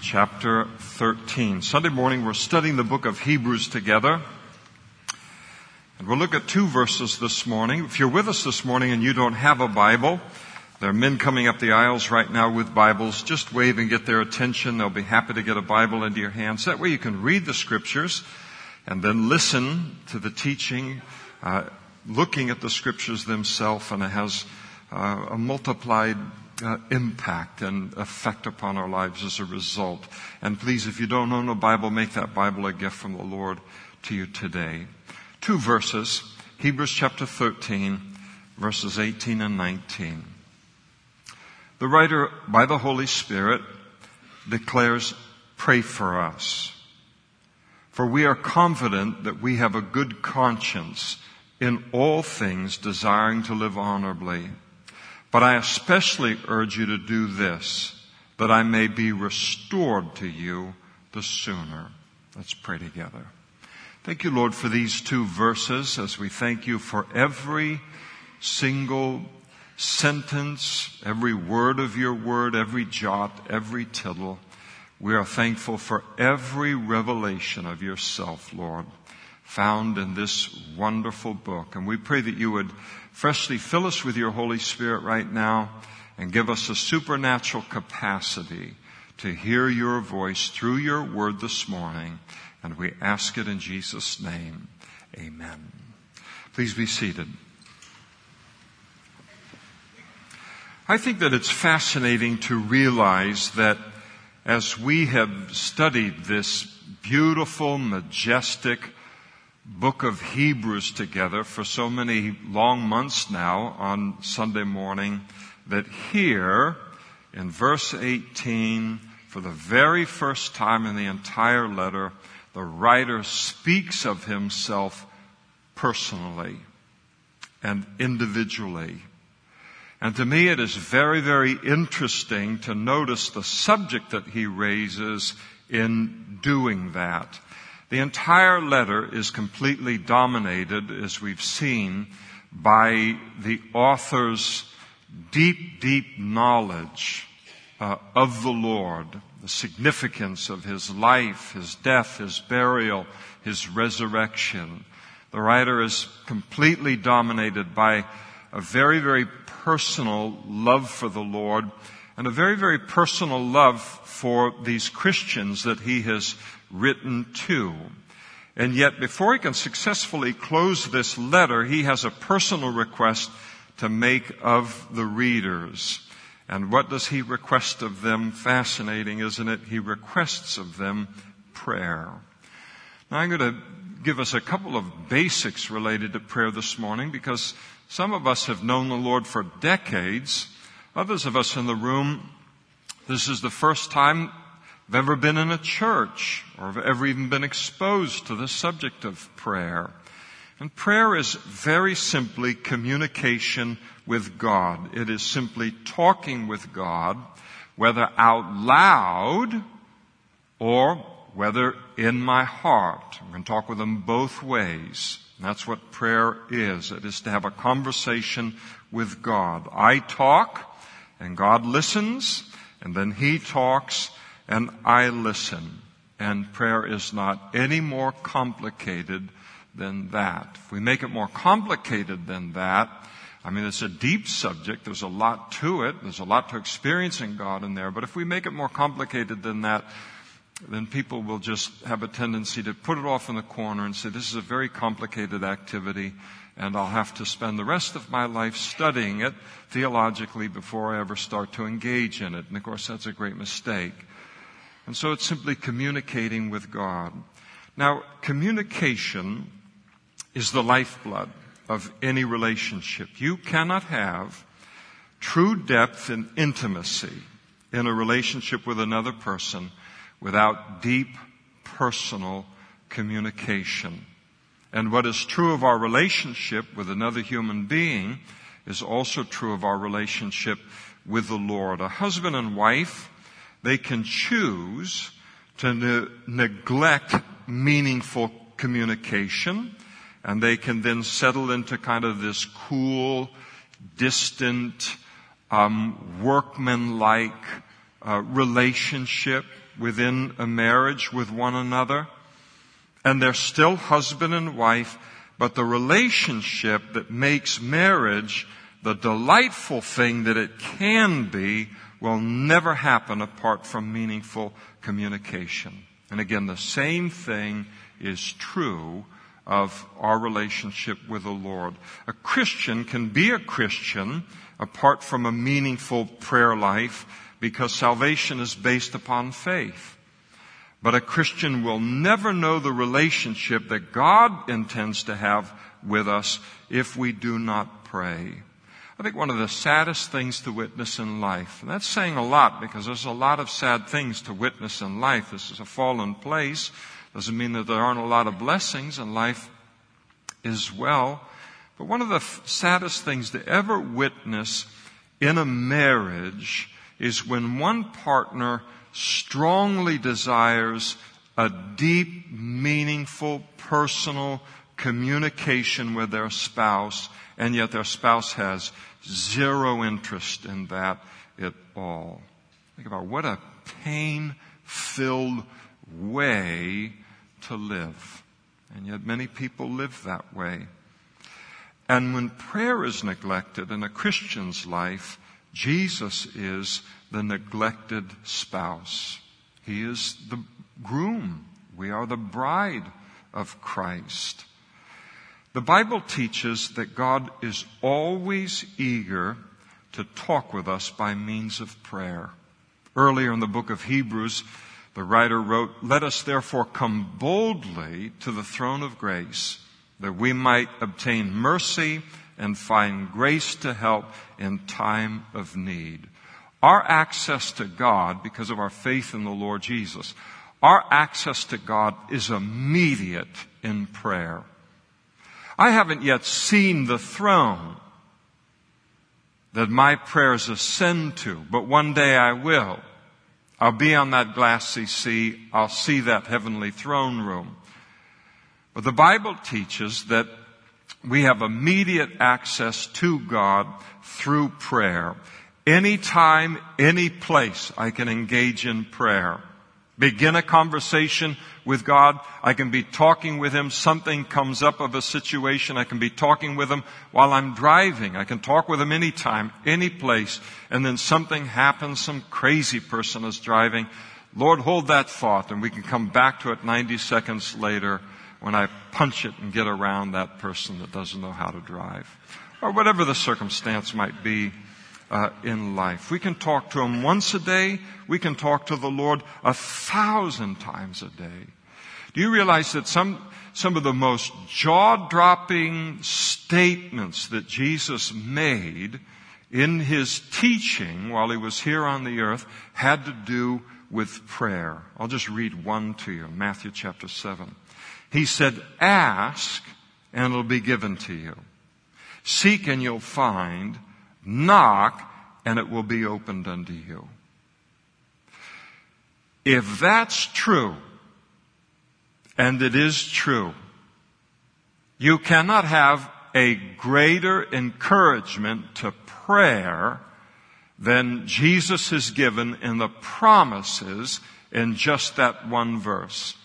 chapter 13. Sunday morning we're studying the book of Hebrews together. And we'll look at two verses this morning. If you're with us this morning and you don't have a Bible, there are men coming up the aisles right now with Bibles. Just wave and get their attention. They'll be happy to get a Bible into your hands. That way you can read the scriptures and then listen to the teaching, uh, looking at the scriptures themselves, and it has uh, a multiplied uh, impact and effect upon our lives as a result. And please, if you don't own a Bible, make that Bible a gift from the Lord to you today. Two verses, Hebrews chapter 13, verses 18 and 19. The writer, by the Holy Spirit, declares, pray for us. For we are confident that we have a good conscience in all things desiring to live honorably. But I especially urge you to do this, that I may be restored to you the sooner. Let's pray together. Thank you, Lord, for these two verses as we thank you for every single sentence, every word of your word, every jot, every tittle. We are thankful for every revelation of yourself, Lord, found in this wonderful book. And we pray that you would freshly fill us with your Holy Spirit right now and give us a supernatural capacity to hear your voice through your word this morning. And we ask it in Jesus' name. Amen. Please be seated. I think that it's fascinating to realize that as we have studied this beautiful, majestic, book of Hebrews together for so many long months now on Sunday morning that here in verse 18, for the very first time in the entire letter, the writer speaks of himself personally and individually. And to me, it is very, very interesting to notice the subject that he raises in doing that. The entire letter is completely dominated, as we've seen, by the author's deep, deep knowledge uh, of the Lord, the significance of his life, his death, his burial, his resurrection. The writer is completely dominated by a very, very personal love for the Lord and a very, very personal love for these Christians that he has written to. And yet, before he can successfully close this letter, he has a personal request to make of the readers. And what does he request of them? Fascinating, isn't it? He requests of them prayer. Now I'm going to give us a couple of basics related to prayer this morning because some of us have known the Lord for decades. Others of us in the room, this is the first time have ever been in a church or have ever even been exposed to the subject of prayer. And prayer is very simply communication with God. It is simply talking with God, whether out loud or whether in my heart. I'm going to talk with them both ways. That's what prayer is. It is to have a conversation with God. I talk and God listens and then He talks and I listen. And prayer is not any more complicated than that. If we make it more complicated than that, I mean, it's a deep subject. There's a lot to it. There's a lot to experiencing God in there. But if we make it more complicated than that, then people will just have a tendency to put it off in the corner and say, this is a very complicated activity and I'll have to spend the rest of my life studying it theologically before I ever start to engage in it. And of course, that's a great mistake. And so it's simply communicating with God. Now, communication is the lifeblood of any relationship. You cannot have true depth and intimacy in a relationship with another person without deep personal communication. And what is true of our relationship with another human being is also true of our relationship with the Lord. A husband and wife they can choose to ne- neglect meaningful communication and they can then settle into kind of this cool, distant, um, workman-like uh, relationship within a marriage with one another, and they're still husband and wife, but the relationship that makes marriage the delightful thing that it can be will never happen apart from meaningful communication. And again, the same thing is true of our relationship with the Lord. A Christian can be a Christian apart from a meaningful prayer life because salvation is based upon faith. But a Christian will never know the relationship that God intends to have with us if we do not pray. I think one of the saddest things to witness in life, and that's saying a lot because there's a lot of sad things to witness in life. This is a fallen place. Doesn't mean that there aren't a lot of blessings in life as well. But one of the f- saddest things to ever witness in a marriage is when one partner strongly desires a deep, meaningful, personal communication with their spouse, and yet their spouse has zero interest in that at all. Think about what a pain filled way to live. And yet many people live that way. And when prayer is neglected in a Christian's life, Jesus is the neglected spouse. He is the groom. We are the bride of Christ. The Bible teaches that God is always eager to talk with us by means of prayer. Earlier in the book of Hebrews, the writer wrote, Let us therefore come boldly to the throne of grace that we might obtain mercy and find grace to help in time of need. Our access to God, because of our faith in the Lord Jesus, our access to God is immediate in prayer. I haven't yet seen the throne that my prayers ascend to, but one day I will. I'll be on that glassy sea. I'll see that heavenly throne room. But the Bible teaches that we have immediate access to God through prayer. Anytime, any place I can engage in prayer begin a conversation with God. I can be talking with Him. Something comes up of a situation. I can be talking with Him while I'm driving. I can talk with Him anytime, any place. And then something happens. Some crazy person is driving. Lord, hold that thought and we can come back to it 90 seconds later when I punch it and get around that person that doesn't know how to drive. Or whatever the circumstance might be uh, in life. We can talk to Him once a day. We can talk to the Lord a thousand times a day. Do you realize that some, some of the most jaw-dropping statements that Jesus made in His teaching while He was here on the earth had to do with prayer. I'll just read one to you, Matthew chapter 7. He said, ask and it'll be given to you. Seek and you'll find. Knock, and it will be opened unto you. If that's true, and it is true, you cannot have a greater encouragement to prayer than Jesus has given in the promises in just that one verse.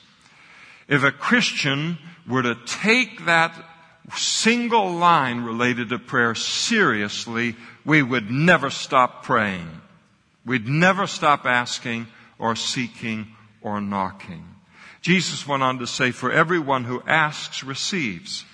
If a Christian were to take that single line related to prayer seriously, we would never stop praying. We'd never stop asking or seeking or knocking. Jesus went on to say, for everyone who asks receives,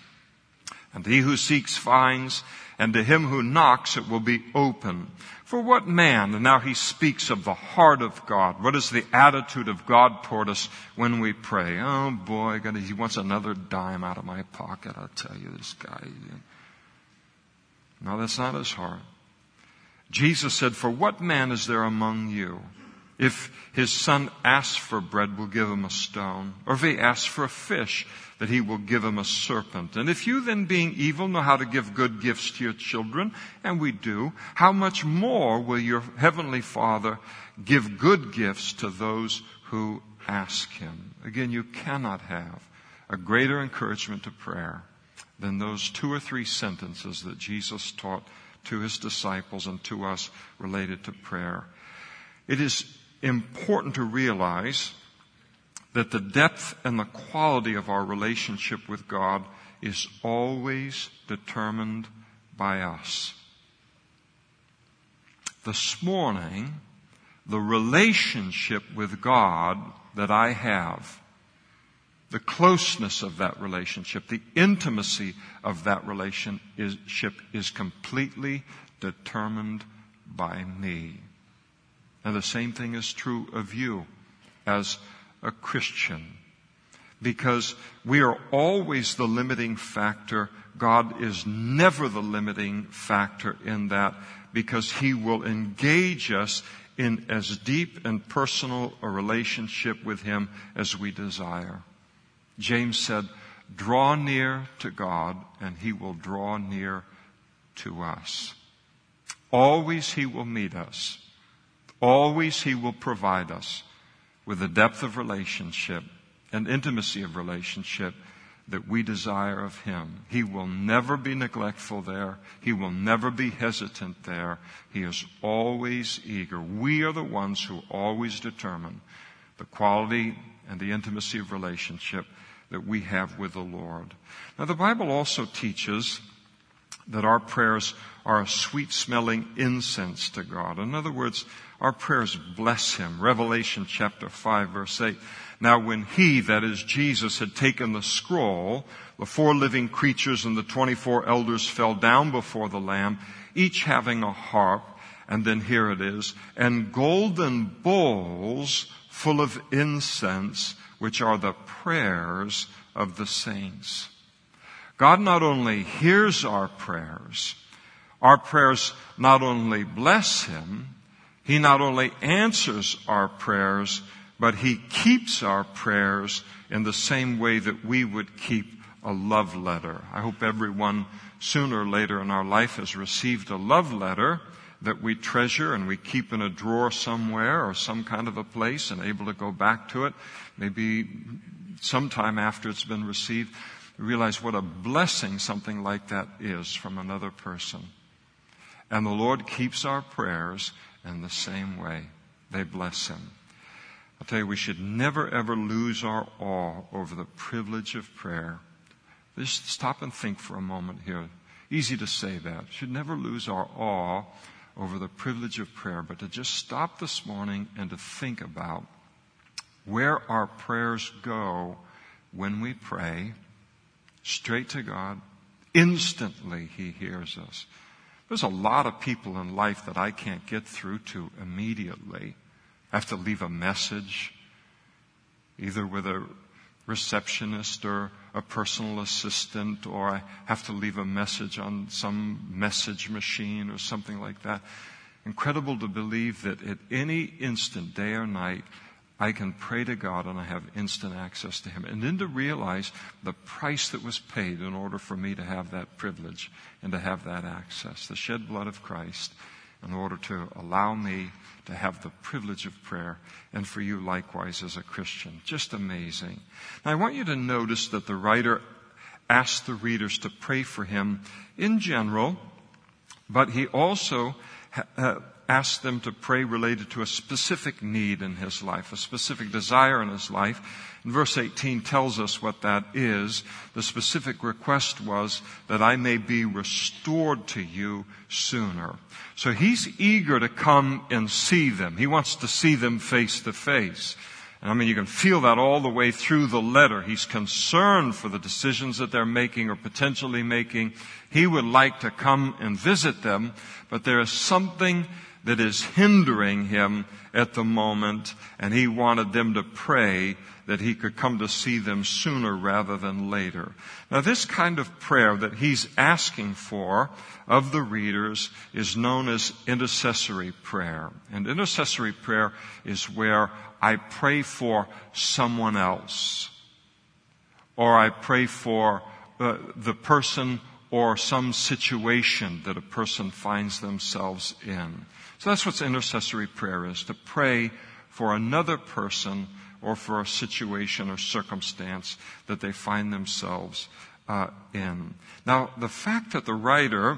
and he who seeks finds, and to him who knocks it will be open. For what man, and now he speaks of the heart of God. What is the attitude of God toward us when we pray? Oh boy, God, he wants another dime out of my pocket. I'll tell you, this guy. No, that's not his heart. Jesus said, For what man is there among you? If his son asks for bread, we'll give him a stone. Or if he asks for a fish, that he will give him a serpent. And if you then being evil know how to give good gifts to your children, and we do, how much more will your heavenly father give good gifts to those who ask him? Again, you cannot have a greater encouragement to prayer than those two or three sentences that Jesus taught to his disciples and to us related to prayer. It is important to realize that the depth and the quality of our relationship with God is always determined by us. This morning, the relationship with God that I have, the closeness of that relationship, the intimacy of that relationship is completely determined by me. And the same thing is true of you as a Christian. Because we are always the limiting factor. God is never the limiting factor in that because He will engage us in as deep and personal a relationship with Him as we desire. James said, draw near to God and He will draw near to us. Always He will meet us. Always He will provide us with the depth of relationship and intimacy of relationship that we desire of Him. He will never be neglectful there. He will never be hesitant there. He is always eager. We are the ones who always determine the quality and the intimacy of relationship that we have with the Lord. Now the Bible also teaches that our prayers are a sweet smelling incense to God. In other words, our prayers bless Him. Revelation chapter 5 verse 8. Now when He, that is Jesus, had taken the scroll, the four living creatures and the 24 elders fell down before the Lamb, each having a harp, and then here it is, and golden bowls full of incense, which are the prayers of the saints. God not only hears our prayers, our prayers not only bless Him, He not only answers our prayers, but He keeps our prayers in the same way that we would keep a love letter. I hope everyone sooner or later in our life has received a love letter that we treasure and we keep in a drawer somewhere or some kind of a place and able to go back to it, maybe sometime after it's been received realize what a blessing something like that is from another person. And the Lord keeps our prayers in the same way. They bless Him. I'll tell you, we should never ever lose our awe over the privilege of prayer. Just stop and think for a moment here. Easy to say that. Should never lose our awe over the privilege of prayer, but to just stop this morning and to think about where our prayers go when we pray straight to God. Instantly, He hears us. There's a lot of people in life that I can't get through to immediately. I have to leave a message, either with a receptionist or a personal assistant, or I have to leave a message on some message machine or something like that. Incredible to believe that at any instant, day or night, I can pray to God and I have instant access to Him. And then to realize the price that was paid in order for me to have that privilege and to have that access. The shed blood of Christ in order to allow me to have the privilege of prayer and for you likewise as a Christian. Just amazing. Now I want you to notice that the writer asked the readers to pray for him in general, but he also uh, asked them to pray related to a specific need in his life, a specific desire in his life. And verse 18 tells us what that is. The specific request was that I may be restored to you sooner. So he's eager to come and see them. He wants to see them face to face. And I mean, you can feel that all the way through the letter. He's concerned for the decisions that they're making or potentially making. He would like to come and visit them, but there is something that is hindering him at the moment, and he wanted them to pray that he could come to see them sooner rather than later. Now this kind of prayer that he's asking for of the readers is known as intercessory prayer. And intercessory prayer is where I pray for someone else. Or I pray for uh, the person or some situation that a person finds themselves in. So that's what intercessory prayer is, to pray for another person or for a situation or circumstance that they find themselves uh, in. Now, the fact that the writer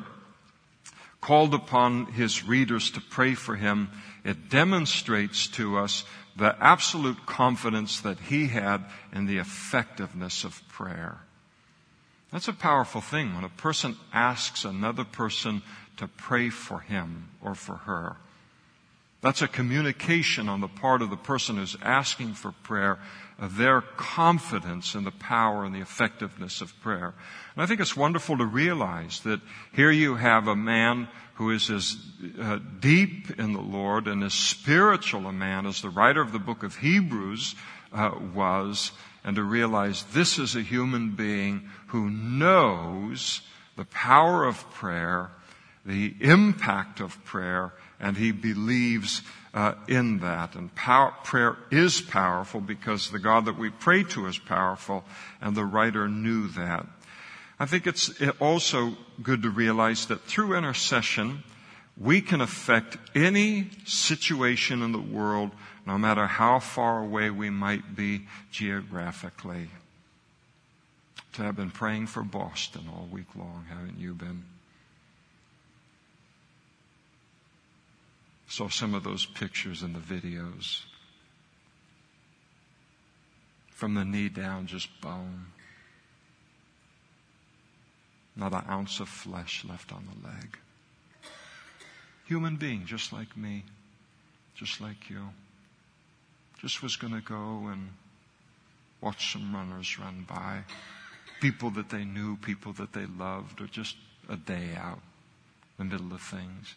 called upon his readers to pray for him, it demonstrates to us the absolute confidence that he had in the effectiveness of prayer. That's a powerful thing when a person asks another person to pray for him or for her. That's a communication on the part of the person who's asking for prayer of their confidence in the power and the effectiveness of prayer. And I think it's wonderful to realize that here you have a man who is as uh, deep in the Lord and as spiritual a man as the writer of the book of Hebrews uh, was, and to realize this is a human being who knows the power of prayer, the impact of prayer, and he believes uh, in that. And power, prayer is powerful because the God that we pray to is powerful, and the writer knew that. I think it's also good to realize that through intercession, we can affect any situation in the world, no matter how far away we might be geographically. To have been praying for Boston all week long, haven't you been? Saw some of those pictures and the videos. From the knee down, just bone. Not an ounce of flesh left on the leg. Human being, just like me, just like you. Just was going to go and watch some runners run by. People that they knew, people that they loved, or just a day out in the middle of things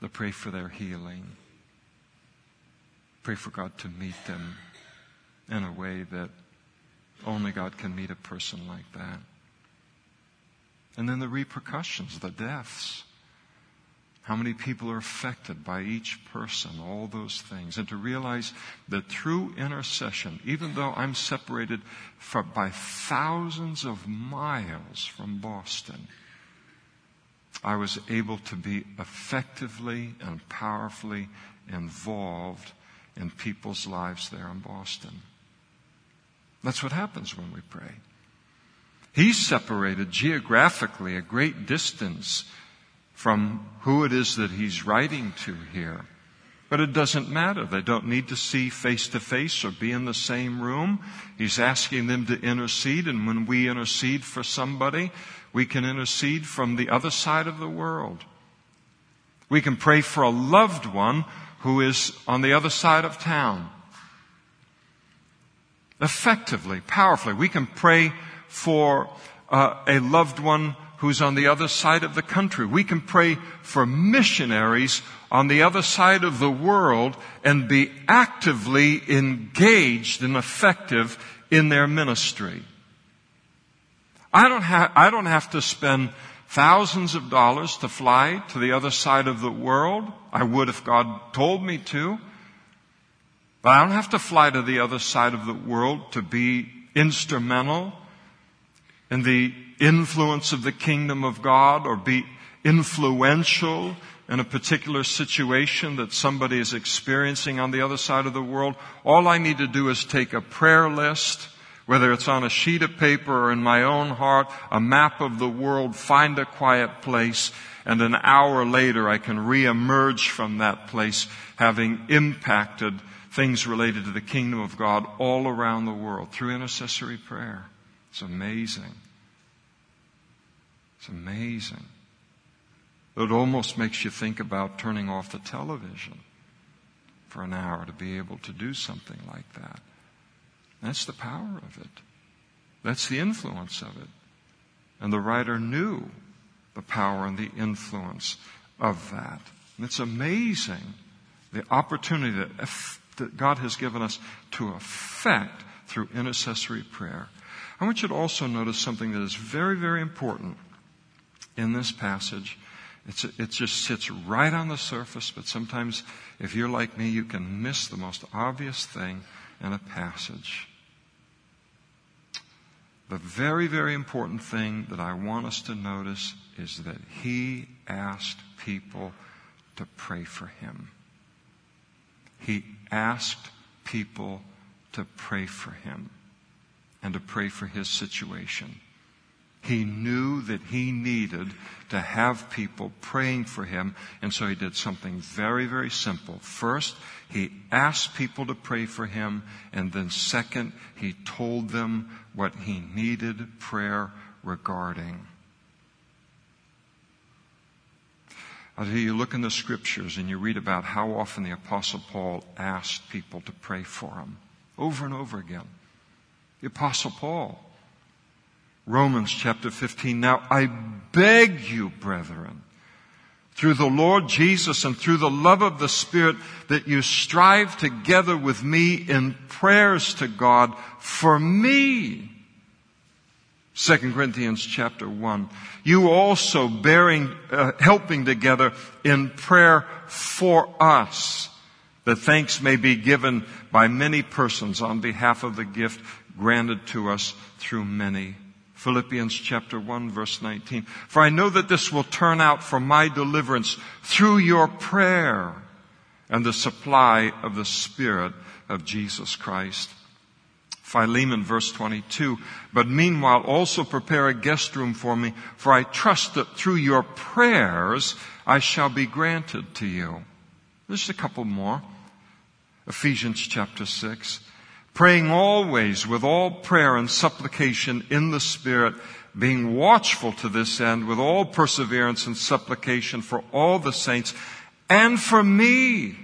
to pray for their healing. Pray for God to meet them in a way that only God can meet a person like that. And then the repercussions, the deaths. How many people are affected by each person, all those things. And to realize that through intercession, even though I'm separated by thousands of miles from Boston, I was able to be effectively and powerfully involved in people's lives there in Boston. That's what happens when we pray. He's separated geographically a great distance from who it is that he's writing to here. But it doesn't matter. They don't need to see face to face or be in the same room. He's asking them to intercede, and when we intercede for somebody, we can intercede from the other side of the world. We can pray for a loved one who is on the other side of town. Effectively, powerfully, we can pray for uh, a loved one who's on the other side of the country. We can pray for missionaries on the other side of the world and be actively engaged and effective in their ministry. I don't have, I don't have to spend thousands of dollars to fly to the other side of the world. I would if God told me to. But I don't have to fly to the other side of the world to be instrumental in the influence of the kingdom of God or be influential in a particular situation that somebody is experiencing on the other side of the world. All I need to do is take a prayer list whether it's on a sheet of paper or in my own heart, a map of the world, find a quiet place, and an hour later I can reemerge from that place having impacted things related to the kingdom of God all around the world through intercessory prayer. It's amazing. It's amazing. It almost makes you think about turning off the television for an hour to be able to do something like that. That's the power of it. That's the influence of it. And the writer knew the power and the influence of that. And it's amazing the opportunity that, that God has given us to affect through intercessory prayer. I want you to also notice something that is very, very important in this passage. It's, it just sits right on the surface, but sometimes if you're like me, you can miss the most obvious thing in a passage. The very, very important thing that I want us to notice is that he asked people to pray for him. He asked people to pray for him and to pray for his situation. He knew that he needed to have people praying for him, and so he did something very, very simple. First, he asked people to pray for him, and then second, he told them what he needed prayer regarding. You, you look in the scriptures and you read about how often the Apostle Paul asked people to pray for him over and over again. The Apostle Paul. Romans chapter 15. Now I beg you, brethren, through the Lord Jesus and through the love of the Spirit, that you strive together with me in prayers to God for me. 2 Corinthians chapter 1. You also bearing, uh, helping together in prayer for us, that thanks may be given by many persons on behalf of the gift granted to us through many. Philippians chapter 1 verse 19. For I know that this will turn out for my deliverance through your prayer and the supply of the Spirit of Jesus Christ. Philemon verse 22. But meanwhile also prepare a guest room for me, for I trust that through your prayers I shall be granted to you. There's a couple more. Ephesians chapter 6 praying always with all prayer and supplication in the Spirit, being watchful to this end with all perseverance and supplication for all the saints and for me,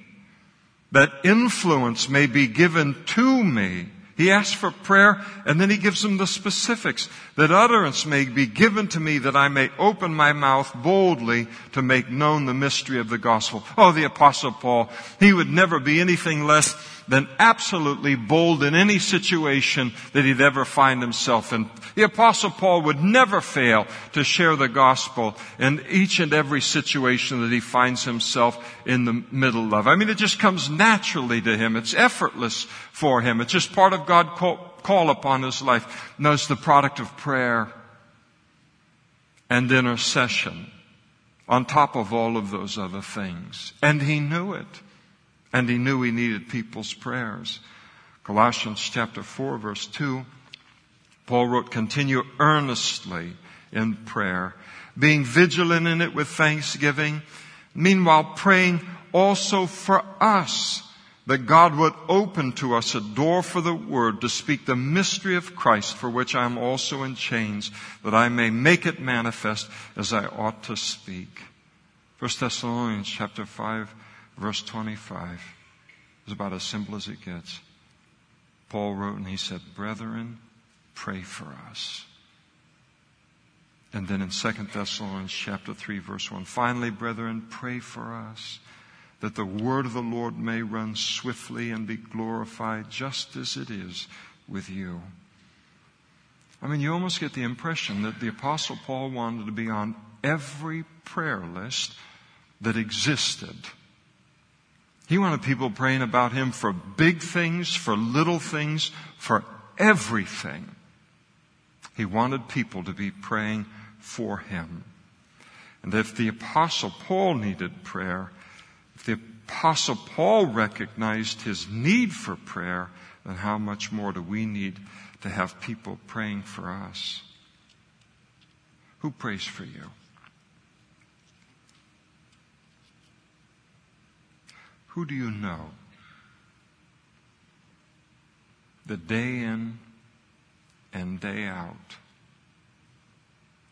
that influence may be given to me he asks for prayer and then he gives them the specifics that utterance may be given to me that I may open my mouth boldly to make known the mystery of the gospel. Oh, the apostle Paul, he would never be anything less than absolutely bold in any situation that he'd ever find himself in. The apostle Paul would never fail to share the gospel in each and every situation that he finds himself in the middle of. I mean, it just comes naturally to him. It's effortless for him. It's just part of God's call, upon his life. No, it's the product of prayer and intercession on top of all of those other things. And he knew it. And he knew he needed people's prayers. Colossians chapter 4 verse 2, Paul wrote, continue earnestly in prayer, being vigilant in it with thanksgiving, meanwhile praying also for us that God would open to us a door for the word to speak the mystery of Christ for which I am also in chains, that I may make it manifest as I ought to speak. 1 Thessalonians chapter 5 verse 25 is about as simple as it gets. Paul wrote and he said, brethren, pray for us. And then in 2 Thessalonians chapter 3 verse 1, finally, brethren, pray for us that the word of the Lord may run swiftly and be glorified just as it is with you. I mean, you almost get the impression that the apostle Paul wanted to be on every prayer list that existed. He wanted people praying about him for big things, for little things, for everything. He wanted people to be praying for him. And if the apostle Paul needed prayer, if the apostle Paul recognized his need for prayer, then how much more do we need to have people praying for us? Who prays for you? Who do you know that day in and day out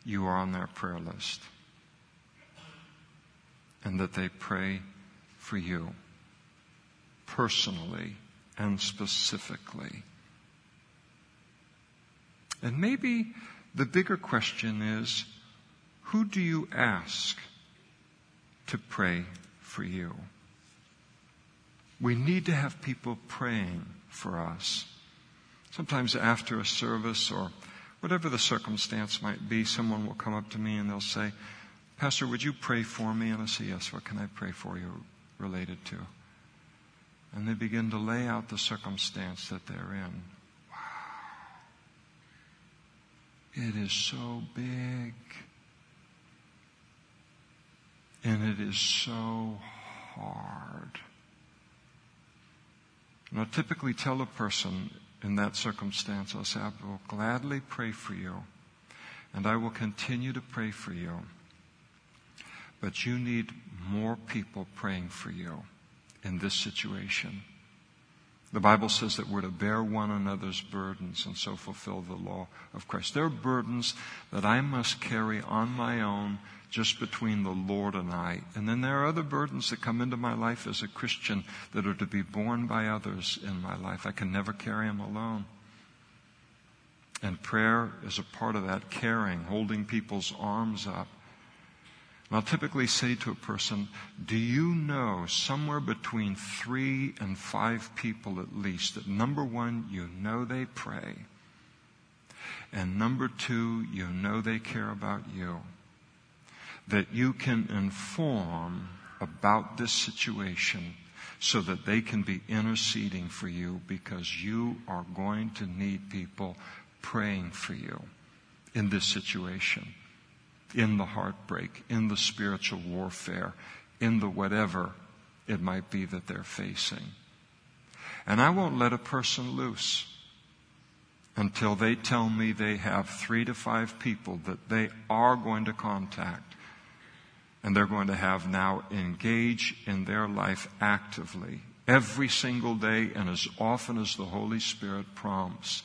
you are on their prayer list and that they pray for you personally and specifically. And maybe the bigger question is, who do you ask to pray for you? We need to have people praying for us. Sometimes after a service or whatever the circumstance might be, someone will come up to me and they'll say, Pastor, would you pray for me? And I say, Yes, what can I pray for you? related to. And they begin to lay out the circumstance that they're in. Wow. It is so big. And it is so hard. And I typically tell a person in that circumstance, I'll say, I will gladly pray for you. And I will continue to pray for you. But you need more people praying for you in this situation. The Bible says that we're to bear one another's burdens and so fulfill the law of Christ. There are burdens that I must carry on my own just between the Lord and I. And then there are other burdens that come into my life as a Christian that are to be borne by others in my life. I can never carry them alone. And prayer is a part of that caring, holding people's arms up. And I'll typically say to a person, Do you know somewhere between three and five people at least that number one, you know they pray, and number two, you know they care about you? That you can inform about this situation so that they can be interceding for you because you are going to need people praying for you in this situation in the heartbreak, in the spiritual warfare, in the whatever it might be that they're facing. And I won't let a person loose until they tell me they have three to five people that they are going to contact and they're going to have now engage in their life actively every single day and as often as the Holy Spirit prompts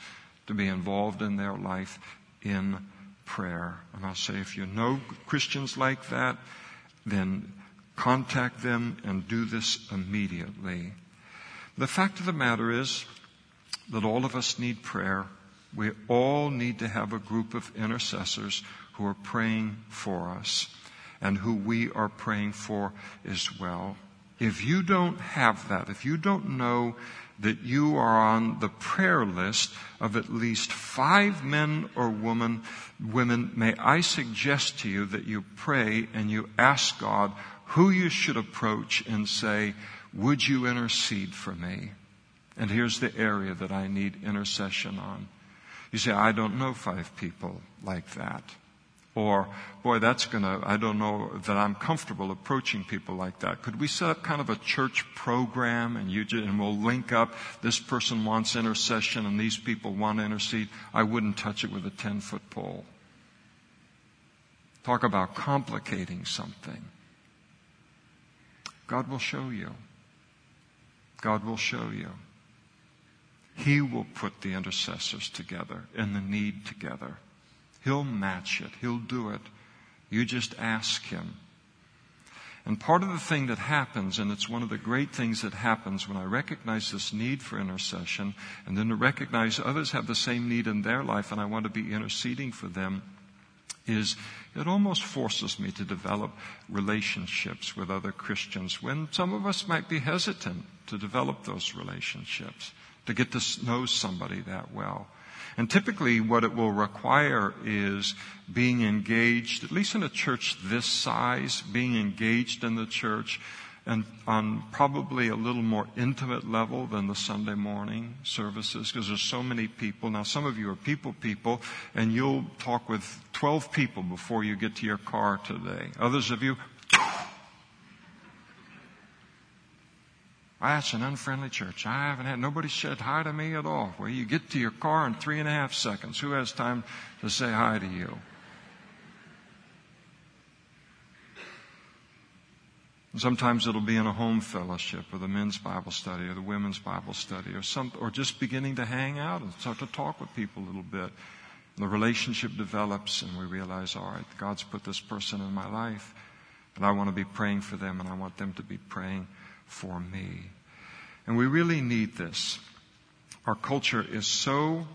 to be involved in their life in prayer. And I'll say, if you know Christians like that, then contact them and do this immediately. The fact of the matter is that all of us need prayer. We all need to have a group of intercessors who are praying for us and who we are praying for as well. If you don't have that, if you don't know that you are on the prayer list of at least five men or women, women, may I suggest to you that you pray and you ask God who you should approach and say, would you intercede for me? And here's the area that I need intercession on. You say, I don't know five people like that. Or, boy, that's gonna, I don't know that I'm comfortable approaching people like that. Could we set up kind of a church program and you just, and we'll link up, this person wants intercession and these people want to intercede? I wouldn't touch it with a 10 foot pole. Talk about complicating something. God will show you. God will show you. He will put the intercessors together and the need together. He'll match it. He'll do it. You just ask Him. And part of the thing that happens, and it's one of the great things that happens when I recognize this need for intercession, and then to recognize others have the same need in their life, and I want to be interceding for them, is it almost forces me to develop relationships with other Christians when some of us might be hesitant to develop those relationships, to get to know somebody that well. And typically what it will require is being engaged, at least in a church this size, being engaged in the church and on probably a little more intimate level than the Sunday morning services because there's so many people. Now some of you are people people and you'll talk with 12 people before you get to your car today. Others of you, That's an unfriendly church. I haven't had nobody said hi to me at all. Well, you get to your car in three and a half seconds. Who has time to say hi to you? sometimes it'll be in a home fellowship or the men's Bible study or the women's Bible study or some, or just beginning to hang out and start to talk with people a little bit. The relationship develops and we realize, all right, God's put this person in my life and I want to be praying for them and I want them to be praying for me. And we really need this. Our culture is so,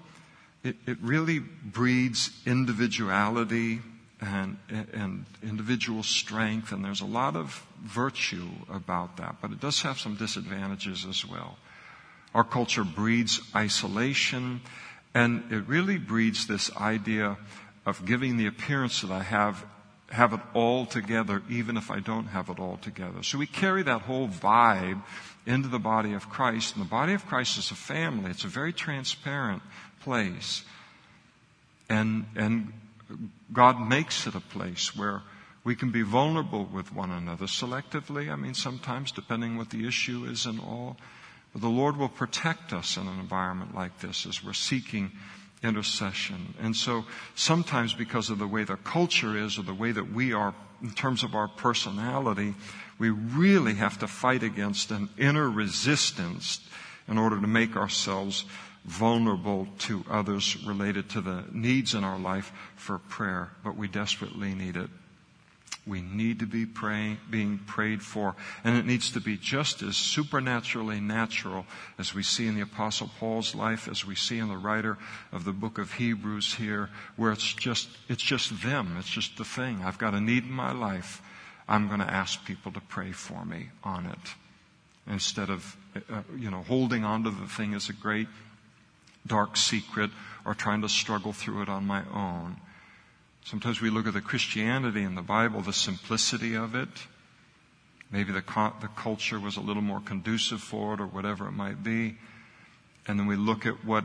it, it really breeds individuality and, and individual strength, and there's a lot of virtue about that, but it does have some disadvantages as well. Our culture breeds isolation, and it really breeds this idea of giving the appearance that I have have it all together, even if I don't have it all together. So we carry that whole vibe into the body of Christ. And the body of Christ is a family. It's a very transparent place. And, and God makes it a place where we can be vulnerable with one another selectively. I mean, sometimes depending what the issue is and all. But the Lord will protect us in an environment like this as we're seeking intercession. And so sometimes because of the way the culture is or the way that we are in terms of our personality, we really have to fight against an inner resistance in order to make ourselves vulnerable to others related to the needs in our life for prayer. But we desperately need it. We need to be praying, being prayed for, and it needs to be just as supernaturally natural as we see in the Apostle Paul's life, as we see in the writer of the book of Hebrews here, where it's just, it's just them. It's just the thing. I've got a need in my life. I'm going to ask people to pray for me on it. Instead of, uh, you know, holding on to the thing as a great dark secret or trying to struggle through it on my own. Sometimes we look at the Christianity in the Bible, the simplicity of it. Maybe the, the culture was a little more conducive for it or whatever it might be. And then we look at what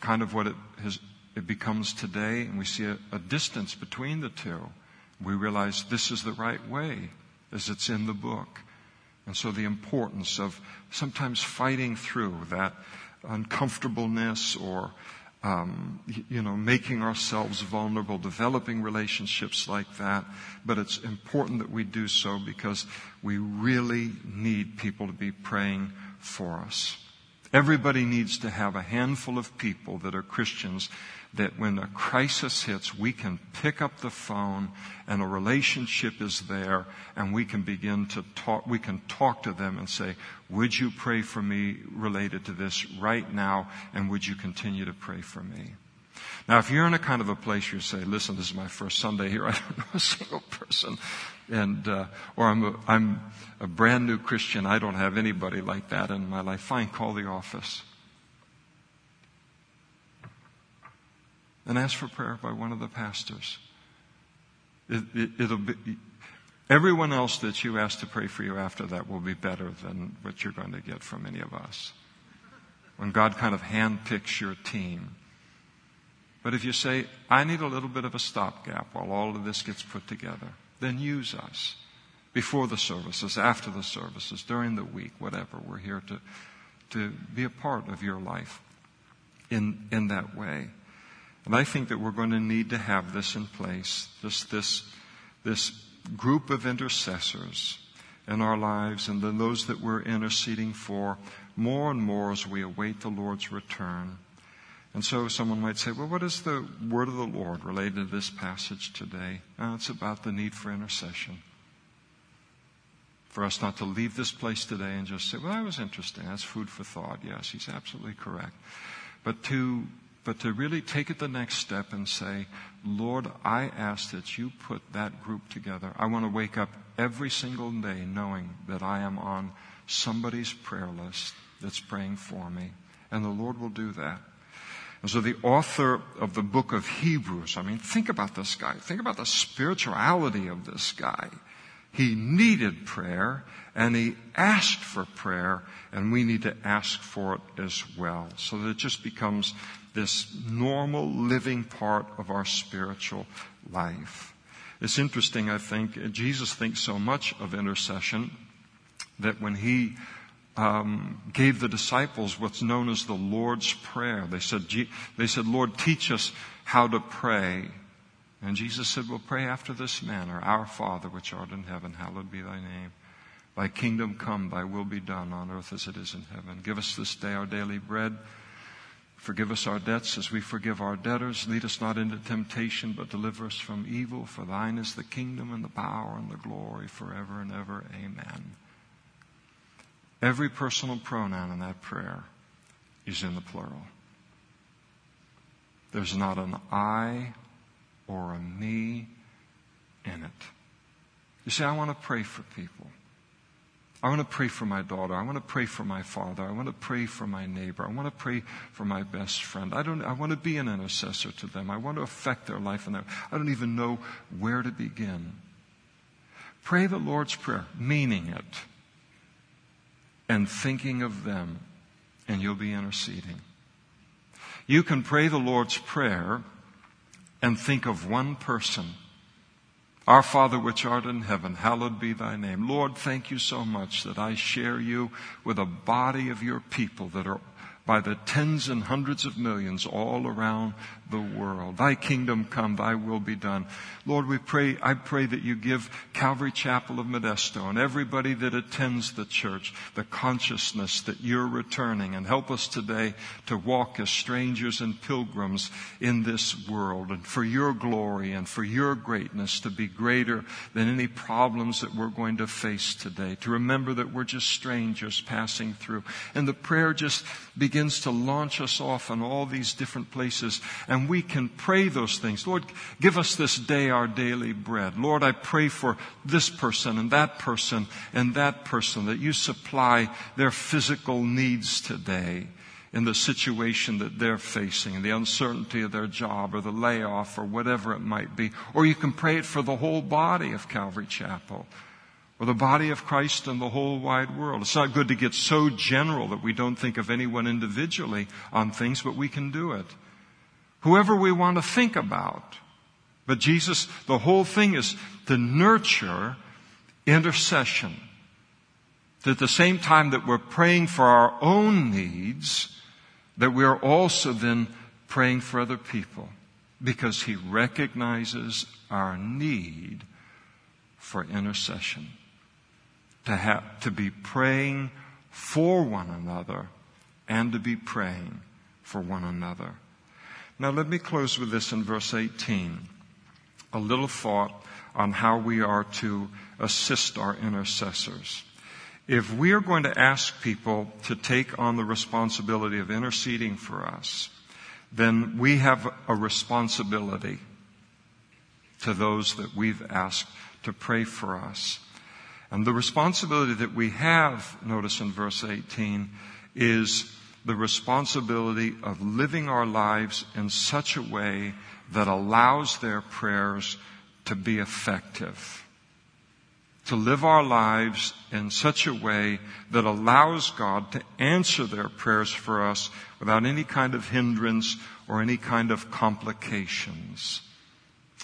kind of what it has, it becomes today and we see a, a distance between the two. We realize this is the right way as it's in the book. And so the importance of sometimes fighting through that uncomfortableness or um, you know, making ourselves vulnerable, developing relationships like that. But it's important that we do so because we really need people to be praying for us. Everybody needs to have a handful of people that are Christians that when a crisis hits, we can pick up the phone and a relationship is there and we can begin to talk, we can talk to them and say, would you pray for me related to this right now and would you continue to pray for me? Now, if you're in a kind of a place where you say, listen, this is my first Sunday here, I don't know a single person, and, uh, or I'm a, I'm a brand new Christian, I don't have anybody like that in my life, fine, call the office. And ask for prayer by one of the pastors. It, it, be, everyone else that you ask to pray for you after that will be better than what you're going to get from any of us. When God kind of handpicks your team. But if you say, I need a little bit of a stopgap while all of this gets put together, then use us. Before the services, after the services, during the week, whatever. We're here to, to be a part of your life in, in that way. And I think that we're going to need to have this in place, this, this, this group of intercessors in our lives and then those that we're interceding for more and more as we await the Lord's return. And so someone might say, well, what is the word of the Lord related to this passage today? Uh, it's about the need for intercession. For us not to leave this place today and just say, well, that was interesting. That's food for thought. Yes, he's absolutely correct. But to but to really take it the next step and say, Lord, I ask that you put that group together. I want to wake up every single day knowing that I am on somebody's prayer list that's praying for me. And the Lord will do that. And so the author of the book of Hebrews, I mean, think about this guy. Think about the spirituality of this guy. He needed prayer and he asked for prayer and we need to ask for it as well. So that it just becomes this normal living part of our spiritual life. It's interesting, I think, Jesus thinks so much of intercession that when he um, gave the disciples what's known as the Lord's Prayer, they said, they said, Lord, teach us how to pray. And Jesus said, Well, pray after this manner Our Father, which art in heaven, hallowed be thy name. Thy kingdom come, thy will be done on earth as it is in heaven. Give us this day our daily bread Forgive us our debts as we forgive our debtors. Lead us not into temptation, but deliver us from evil. For thine is the kingdom and the power and the glory forever and ever. Amen. Every personal pronoun in that prayer is in the plural. There's not an I or a me in it. You see, I want to pray for people. I want to pray for my daughter. I want to pray for my father. I want to pray for my neighbor. I want to pray for my best friend. I don't, I want to be an intercessor to them. I want to affect their life and their, I don't even know where to begin. Pray the Lord's Prayer, meaning it, and thinking of them, and you'll be interceding. You can pray the Lord's Prayer and think of one person our Father which art in heaven, hallowed be thy name. Lord, thank you so much that I share you with a body of your people that are by the tens and hundreds of millions all around the world. Thy kingdom come, thy will be done. Lord, we pray, I pray that you give Calvary Chapel of Modesto and everybody that attends the church the consciousness that you're returning and help us today to walk as strangers and pilgrims in this world and for your glory and for your greatness to be greater than any problems that we're going to face today. To remember that we're just strangers passing through. And the prayer just begins to launch us off in all these different places and we can pray those things. Lord, give us this day our daily bread. Lord, I pray for this person and that person and that person that you supply their physical needs today in the situation that they're facing, the uncertainty of their job or the layoff or whatever it might be. Or you can pray it for the whole body of Calvary Chapel or the body of Christ and the whole wide world. It's not good to get so general that we don't think of anyone individually on things, but we can do it whoever we want to think about. But Jesus, the whole thing is to nurture intercession. That at the same time that we're praying for our own needs, that we're also then praying for other people because he recognizes our need for intercession. To have, to be praying for one another and to be praying for one another. Now, let me close with this in verse 18. A little thought on how we are to assist our intercessors. If we are going to ask people to take on the responsibility of interceding for us, then we have a responsibility to those that we've asked to pray for us. And the responsibility that we have, notice in verse 18, is the responsibility of living our lives in such a way that allows their prayers to be effective. To live our lives in such a way that allows God to answer their prayers for us without any kind of hindrance or any kind of complications.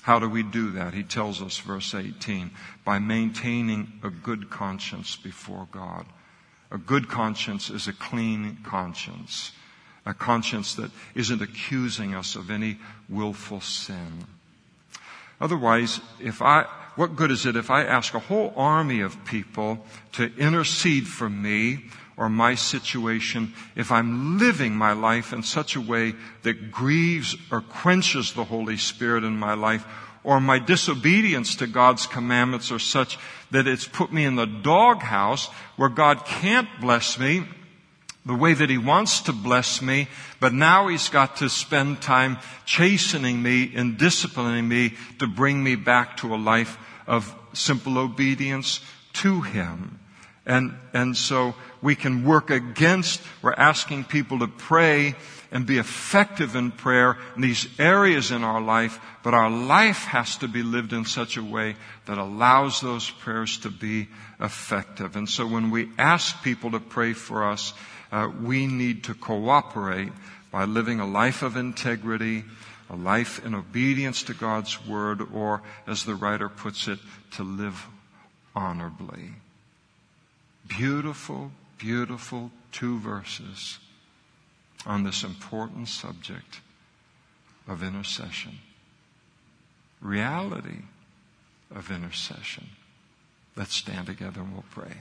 How do we do that? He tells us, verse 18, by maintaining a good conscience before God. A good conscience is a clean conscience, a conscience that isn't accusing us of any willful sin. Otherwise, if I, what good is it if I ask a whole army of people to intercede for me or my situation if I'm living my life in such a way that grieves or quenches the Holy Spirit in my life or my disobedience to God's commandments are such that it's put me in the doghouse where God can't bless me the way that He wants to bless me, but now He's got to spend time chastening me and disciplining me to bring me back to a life of simple obedience to Him. And, and so we can work against, we're asking people to pray and be effective in prayer in these areas in our life, but our life has to be lived in such a way that allows those prayers to be effective. And so when we ask people to pray for us, uh, we need to cooperate by living a life of integrity, a life in obedience to God's word, or as the writer puts it, to live honorably. Beautiful, beautiful two verses on this important subject of intercession. Reality of intercession. Let's stand together and we'll pray.